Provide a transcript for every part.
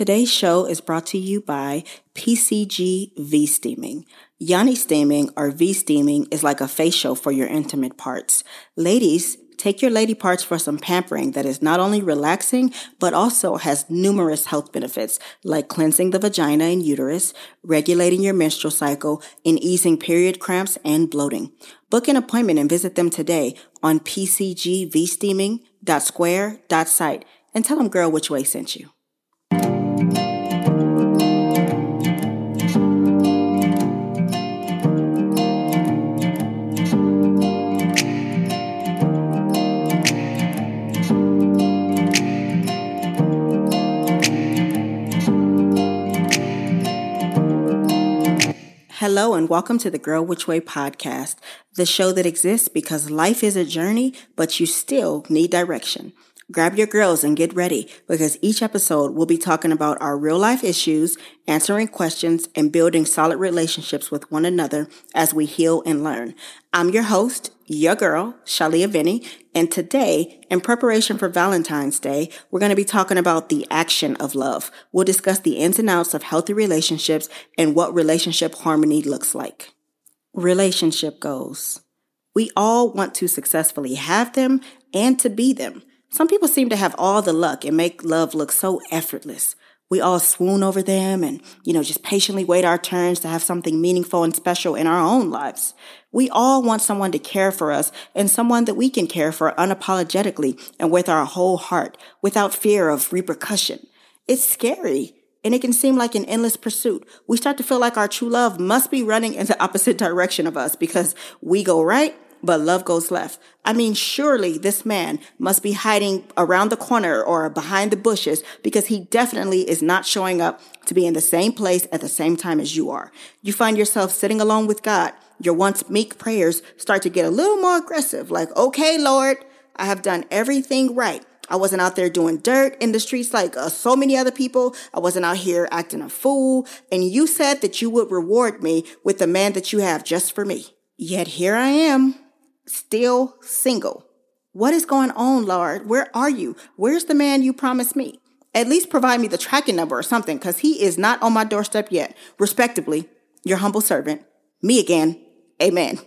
Today's show is brought to you by PCG V Steaming. Yoni steaming or V steaming is like a facial for your intimate parts. Ladies, take your lady parts for some pampering that is not only relaxing, but also has numerous health benefits like cleansing the vagina and uterus, regulating your menstrual cycle, and easing period cramps and bloating. Book an appointment and visit them today on pcgvsteaming.square.site and tell them girl which way sent you. Hello, and welcome to the Girl Which Way podcast, the show that exists because life is a journey, but you still need direction. Grab your girls and get ready because each episode we'll be talking about our real life issues, answering questions, and building solid relationships with one another as we heal and learn. I'm your host, your girl, Shalia Vinny, and today, in preparation for Valentine's Day, we're going to be talking about the action of love. We'll discuss the ins and outs of healthy relationships and what relationship harmony looks like. Relationship goals. We all want to successfully have them and to be them. Some people seem to have all the luck and make love look so effortless. We all swoon over them and, you know, just patiently wait our turns to have something meaningful and special in our own lives. We all want someone to care for us and someone that we can care for unapologetically and with our whole heart without fear of repercussion. It's scary and it can seem like an endless pursuit. We start to feel like our true love must be running in the opposite direction of us because we go right but love goes left. I mean, surely this man must be hiding around the corner or behind the bushes because he definitely is not showing up to be in the same place at the same time as you are. You find yourself sitting alone with God. Your once meek prayers start to get a little more aggressive, like, okay, Lord, I have done everything right. I wasn't out there doing dirt in the streets like uh, so many other people. I wasn't out here acting a fool. And you said that you would reward me with the man that you have just for me. Yet here I am still single. What is going on, Lord? Where are you? Where's the man you promised me? At least provide me the tracking number or something, because he is not on my doorstep yet. Respectably, your humble servant, me again. Amen.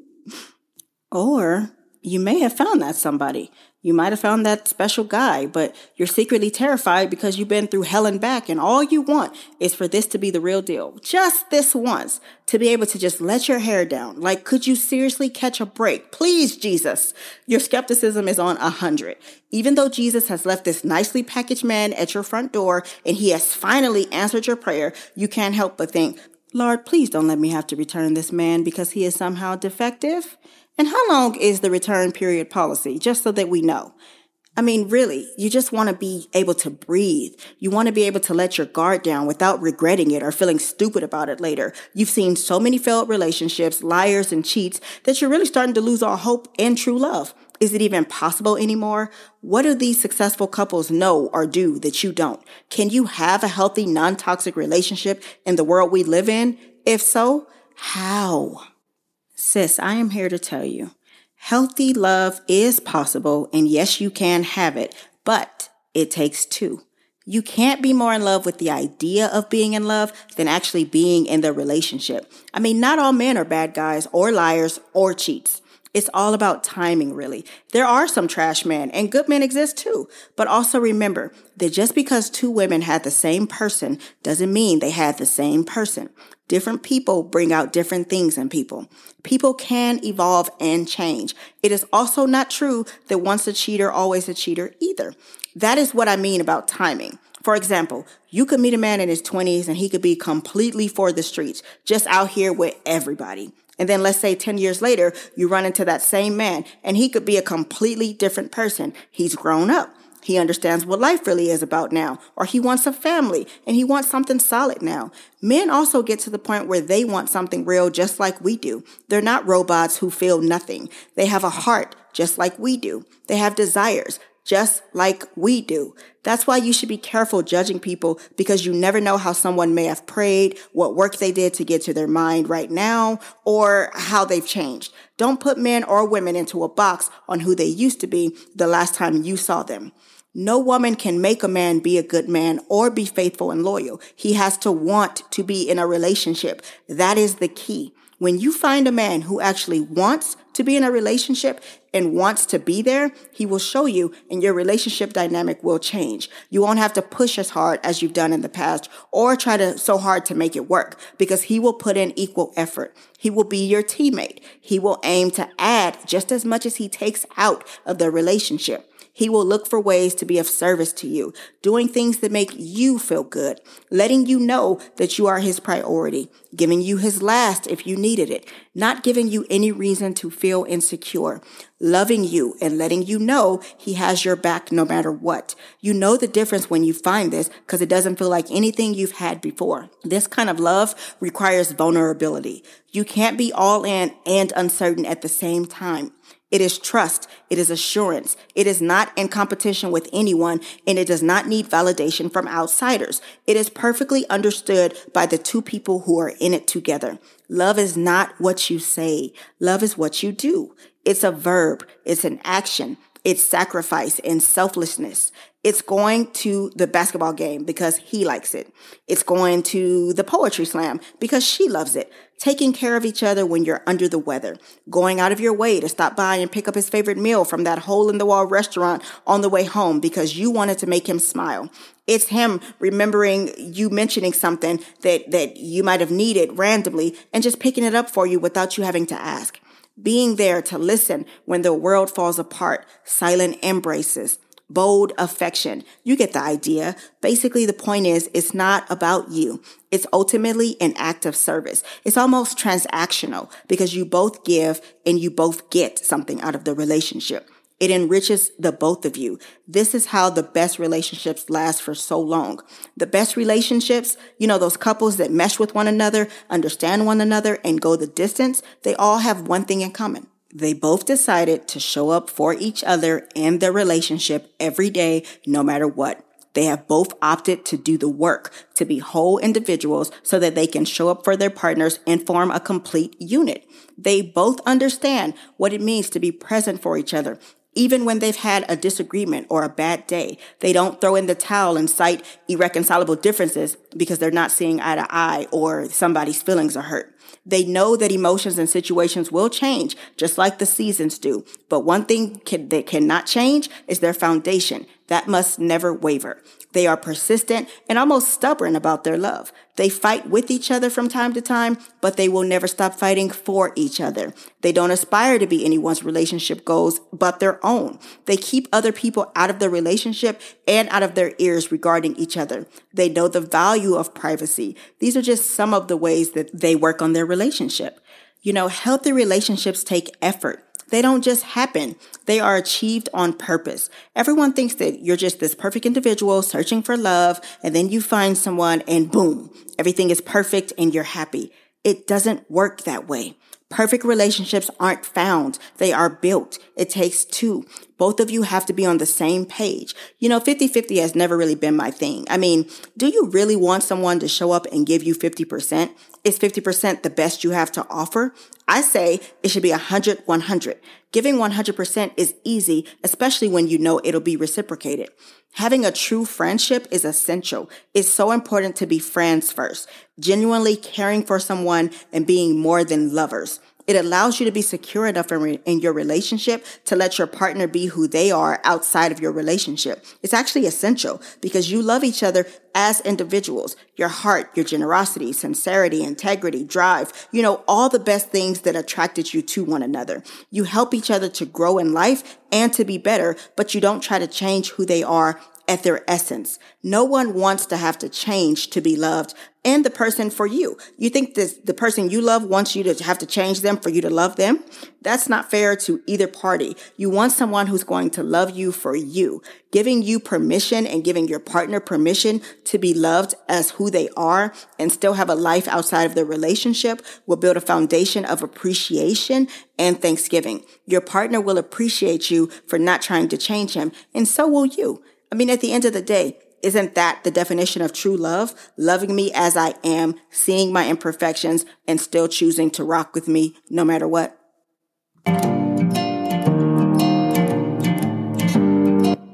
or you may have found that somebody. You might have found that special guy, but you're secretly terrified because you've been through hell and back, and all you want is for this to be the real deal. Just this once, to be able to just let your hair down. Like, could you seriously catch a break? Please, Jesus. Your skepticism is on a hundred. Even though Jesus has left this nicely packaged man at your front door and he has finally answered your prayer, you can't help but think, Lord, please don't let me have to return this man because he is somehow defective. And how long is the return period policy? Just so that we know. I mean, really, you just want to be able to breathe. You want to be able to let your guard down without regretting it or feeling stupid about it later. You've seen so many failed relationships, liars and cheats that you're really starting to lose all hope and true love. Is it even possible anymore? What do these successful couples know or do that you don't? Can you have a healthy, non-toxic relationship in the world we live in? If so, how? Sis, I am here to tell you healthy love is possible, and yes, you can have it, but it takes two. You can't be more in love with the idea of being in love than actually being in the relationship. I mean, not all men are bad guys or liars or cheats. It's all about timing, really. There are some trash men and good men exist too. But also remember that just because two women had the same person doesn't mean they had the same person. Different people bring out different things in people. People can evolve and change. It is also not true that once a cheater, always a cheater either. That is what I mean about timing. For example, you could meet a man in his 20s and he could be completely for the streets, just out here with everybody. And then let's say 10 years later, you run into that same man and he could be a completely different person. He's grown up. He understands what life really is about now, or he wants a family and he wants something solid now. Men also get to the point where they want something real just like we do. They're not robots who feel nothing. They have a heart just like we do. They have desires just like we do. That's why you should be careful judging people because you never know how someone may have prayed, what work they did to get to their mind right now, or how they've changed. Don't put men or women into a box on who they used to be the last time you saw them. No woman can make a man be a good man or be faithful and loyal. He has to want to be in a relationship. That is the key. When you find a man who actually wants to be in a relationship and wants to be there, he will show you and your relationship dynamic will change. You won't have to push as hard as you've done in the past or try to so hard to make it work because he will put in equal effort. He will be your teammate. He will aim to add just as much as he takes out of the relationship. He will look for ways to be of service to you, doing things that make you feel good, letting you know that you are his priority, giving you his last if you needed it, not giving you any reason to feel insecure, loving you and letting you know he has your back no matter what. You know the difference when you find this because it doesn't feel like anything you've had before. This kind of love requires vulnerability. You can't be all in and uncertain at the same time. It is trust. It is assurance. It is not in competition with anyone and it does not need validation from outsiders. It is perfectly understood by the two people who are in it together. Love is not what you say. Love is what you do. It's a verb. It's an action. It's sacrifice and selflessness. It's going to the basketball game because he likes it. It's going to the poetry slam because she loves it. Taking care of each other when you're under the weather. Going out of your way to stop by and pick up his favorite meal from that hole in the wall restaurant on the way home because you wanted to make him smile. It's him remembering you mentioning something that, that you might have needed randomly and just picking it up for you without you having to ask. Being there to listen when the world falls apart. Silent embraces bold affection. You get the idea. Basically, the point is it's not about you. It's ultimately an act of service. It's almost transactional because you both give and you both get something out of the relationship. It enriches the both of you. This is how the best relationships last for so long. The best relationships, you know, those couples that mesh with one another, understand one another, and go the distance, they all have one thing in common. They both decided to show up for each other and their relationship every day, no matter what. They have both opted to do the work, to be whole individuals so that they can show up for their partners and form a complete unit. They both understand what it means to be present for each other. Even when they've had a disagreement or a bad day, they don't throw in the towel and cite irreconcilable differences because they're not seeing eye to eye or somebody's feelings are hurt. They know that emotions and situations will change, just like the seasons do. But one thing can, that cannot change is their foundation. That must never waver. They are persistent and almost stubborn about their love. They fight with each other from time to time, but they will never stop fighting for each other. They don't aspire to be anyone's relationship goals but their own. They keep other people out of the relationship and out of their ears regarding each other. They know the value of privacy. These are just some of the ways that they work on their relationship. You know, healthy relationships take effort. They don't just happen. They are achieved on purpose. Everyone thinks that you're just this perfect individual searching for love, and then you find someone and boom, everything is perfect and you're happy. It doesn't work that way. Perfect relationships aren't found. They are built. It takes two. Both of you have to be on the same page. You know, 50-50 has never really been my thing. I mean, do you really want someone to show up and give you 50%? Is 50% the best you have to offer? I say it should be 100, 100. Giving 100% is easy, especially when you know it'll be reciprocated. Having a true friendship is essential. It's so important to be friends first, genuinely caring for someone and being more than lovers. It allows you to be secure enough in, re- in, your relationship to let your partner be who they are outside of your relationship. It's actually essential because you love each other as individuals. Your heart, your generosity, sincerity, integrity, drive, you know, all the best things that attracted you to one another. You help each other to grow in life and to be better, but you don't try to change who they are at their essence. No one wants to have to change to be loved and the person for you. You think this, the person you love wants you to have to change them for you to love them? That's not fair to either party. You want someone who's going to love you for you. Giving you permission and giving your partner permission to be loved as who they are and still have a life outside of the relationship will build a foundation of appreciation and thanksgiving. Your partner will appreciate you for not trying to change him and so will you. I mean, at the end of the day, isn't that the definition of true love? Loving me as I am, seeing my imperfections, and still choosing to rock with me no matter what?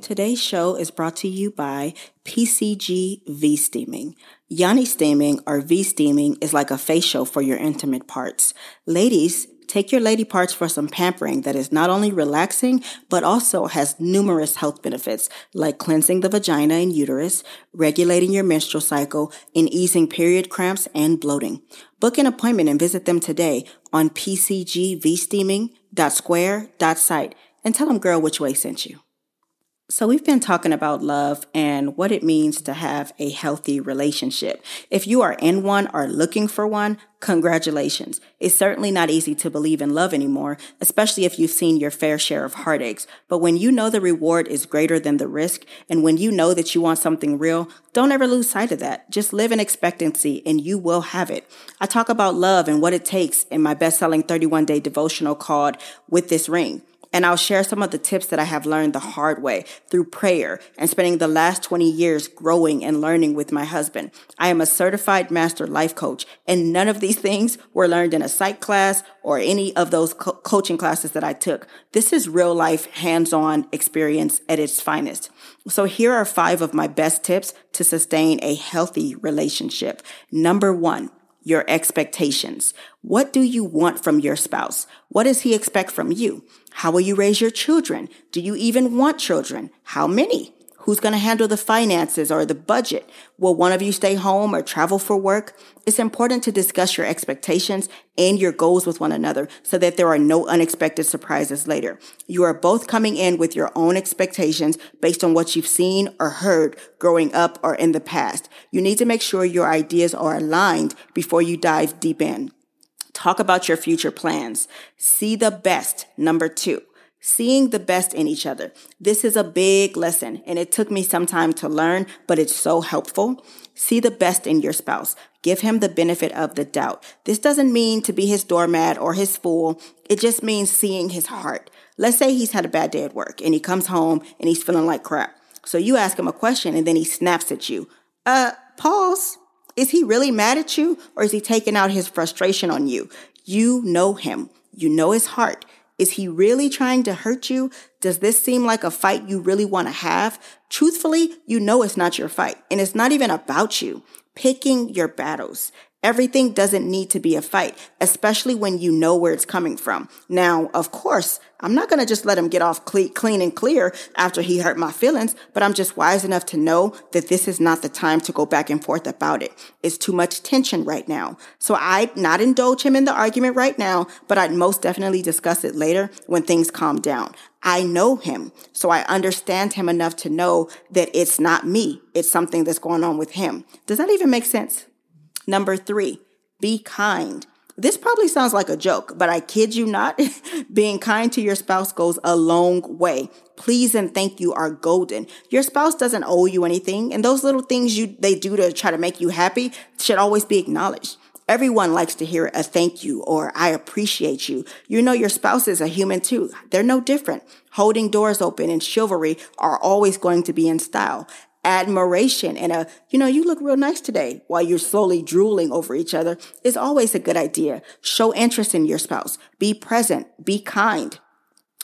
Today's show is brought to you by PCG V Steaming. Yoni steaming or V steaming is like a facial for your intimate parts. Ladies, take your lady parts for some pampering that is not only relaxing, but also has numerous health benefits like cleansing the vagina and uterus, regulating your menstrual cycle, and easing period cramps and bloating. Book an appointment and visit them today on pcgvsteaming.square.site and tell them girl which way sent you. So, we've been talking about love and what it means to have a healthy relationship. If you are in one or looking for one, congratulations. It's certainly not easy to believe in love anymore, especially if you've seen your fair share of heartaches. But when you know the reward is greater than the risk, and when you know that you want something real, don't ever lose sight of that. Just live in expectancy and you will have it. I talk about love and what it takes in my best selling 31 day devotional called With This Ring and I'll share some of the tips that I have learned the hard way through prayer and spending the last 20 years growing and learning with my husband. I am a certified master life coach, and none of these things were learned in a psych class or any of those co- coaching classes that I took. This is real life hands on experience at its finest. So here are five of my best tips to sustain a healthy relationship. Number one, your expectations. What do you want from your spouse? What does he expect from you? How will you raise your children? Do you even want children? How many? Who's going to handle the finances or the budget? Will one of you stay home or travel for work? It's important to discuss your expectations and your goals with one another so that there are no unexpected surprises later. You are both coming in with your own expectations based on what you've seen or heard growing up or in the past. You need to make sure your ideas are aligned before you dive deep in. Talk about your future plans. See the best. Number two seeing the best in each other. This is a big lesson and it took me some time to learn, but it's so helpful. See the best in your spouse. Give him the benefit of the doubt. This doesn't mean to be his doormat or his fool. It just means seeing his heart. Let's say he's had a bad day at work and he comes home and he's feeling like crap. So you ask him a question and then he snaps at you. Uh, pause. Is he really mad at you or is he taking out his frustration on you? You know him. You know his heart. Is he really trying to hurt you? Does this seem like a fight you really want to have? Truthfully, you know it's not your fight and it's not even about you. Picking your battles. Everything doesn't need to be a fight, especially when you know where it's coming from. Now, of course, I'm not going to just let him get off clean and clear after he hurt my feelings, but I'm just wise enough to know that this is not the time to go back and forth about it. It's too much tension right now. So I'd not indulge him in the argument right now, but I'd most definitely discuss it later when things calm down. I know him, so I understand him enough to know that it's not me. It's something that's going on with him. Does that even make sense? Number three, be kind. This probably sounds like a joke, but I kid you not, being kind to your spouse goes a long way. Please and thank you are golden. Your spouse doesn't owe you anything, and those little things you they do to try to make you happy should always be acknowledged. Everyone likes to hear a thank you or I appreciate you. You know your spouse is a human too. They're no different. Holding doors open and chivalry are always going to be in style admiration and a, you know, you look real nice today while you're slowly drooling over each other is always a good idea. Show interest in your spouse. Be present. Be kind.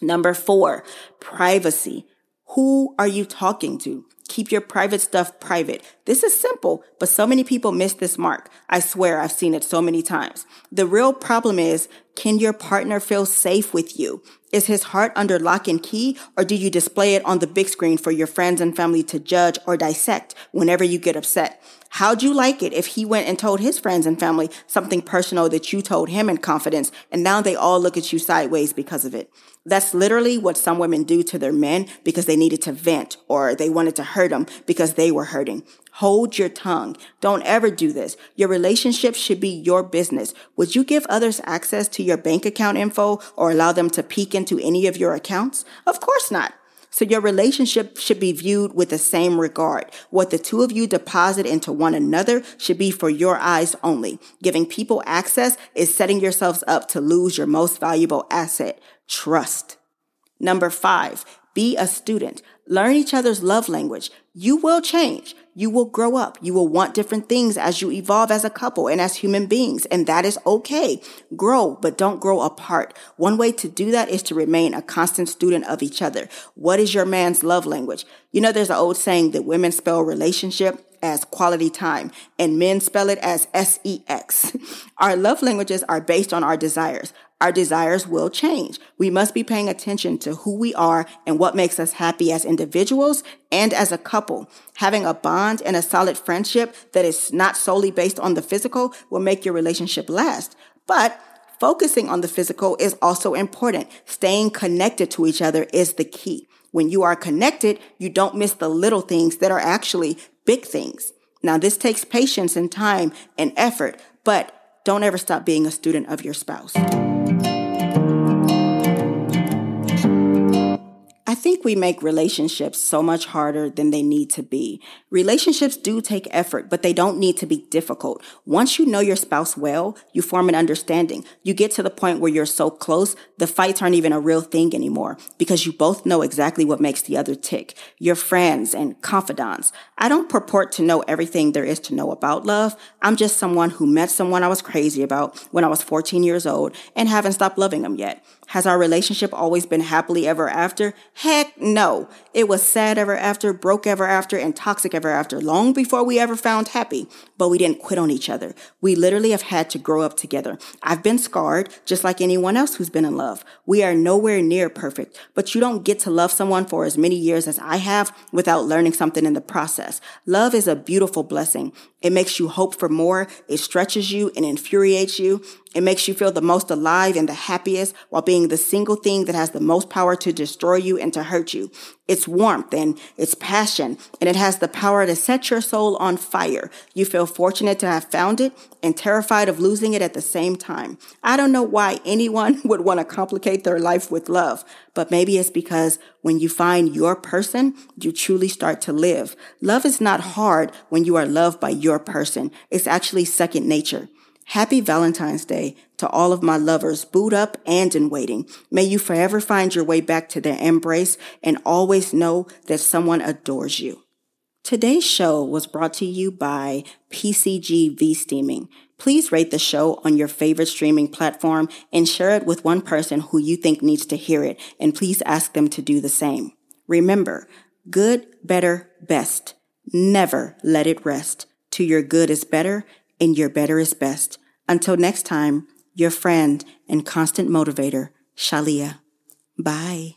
Number four, privacy. Who are you talking to? Keep your private stuff private. This is simple, but so many people miss this mark. I swear I've seen it so many times. The real problem is, can your partner feel safe with you? Is his heart under lock and key, or do you display it on the big screen for your friends and family to judge or dissect whenever you get upset? How'd you like it if he went and told his friends and family something personal that you told him in confidence, and now they all look at you sideways because of it? That's literally what some women do to their men because they needed to vent or they wanted to hurt them because they were hurting. Hold your tongue. Don't ever do this. Your relationship should be your business. Would you give others access to your bank account info or allow them to peek into any of your accounts? Of course not. So your relationship should be viewed with the same regard. What the two of you deposit into one another should be for your eyes only. Giving people access is setting yourselves up to lose your most valuable asset, trust. Number five, be a student. Learn each other's love language. You will change. You will grow up. You will want different things as you evolve as a couple and as human beings. And that is okay. Grow, but don't grow apart. One way to do that is to remain a constant student of each other. What is your man's love language? You know, there's an old saying that women spell relationship as quality time and men spell it as S-E-X. Our love languages are based on our desires. Our desires will change. We must be paying attention to who we are and what makes us happy as individuals and as a couple. Having a bond and a solid friendship that is not solely based on the physical will make your relationship last. But focusing on the physical is also important. Staying connected to each other is the key. When you are connected, you don't miss the little things that are actually big things. Now, this takes patience and time and effort, but don't ever stop being a student of your spouse. Think we make relationships so much harder than they need to be. Relationships do take effort, but they don't need to be difficult. Once you know your spouse well, you form an understanding. You get to the point where you're so close, the fights aren't even a real thing anymore because you both know exactly what makes the other tick. You're friends and confidants. I don't purport to know everything there is to know about love. I'm just someone who met someone I was crazy about when I was 14 years old and haven't stopped loving them yet. Has our relationship always been happily ever after? Heck no. It was sad ever after, broke ever after, and toxic ever after, long before we ever found happy. But we didn't quit on each other. We literally have had to grow up together. I've been scarred, just like anyone else who's been in love. We are nowhere near perfect, but you don't get to love someone for as many years as I have without learning something in the process. Love is a beautiful blessing. It makes you hope for more. It stretches you and infuriates you. It makes you feel the most alive and the happiest while being the single thing that has the most power to destroy you and to hurt you. It's warmth and it's passion and it has the power to set your soul on fire. You feel fortunate to have found it and terrified of losing it at the same time. I don't know why anyone would want to complicate their life with love, but maybe it's because when you find your person, you truly start to live. Love is not hard when you are loved by your person. It's actually second nature. Happy Valentine's Day to all of my lovers, boot up and in waiting. May you forever find your way back to their embrace and always know that someone adores you. Today's show was brought to you by PCG V Steaming. Please rate the show on your favorite streaming platform and share it with one person who you think needs to hear it, and please ask them to do the same. Remember, good, better, best. Never let it rest. To your good is better and your better is best. Until next time, your friend and constant motivator, Shalia. Bye.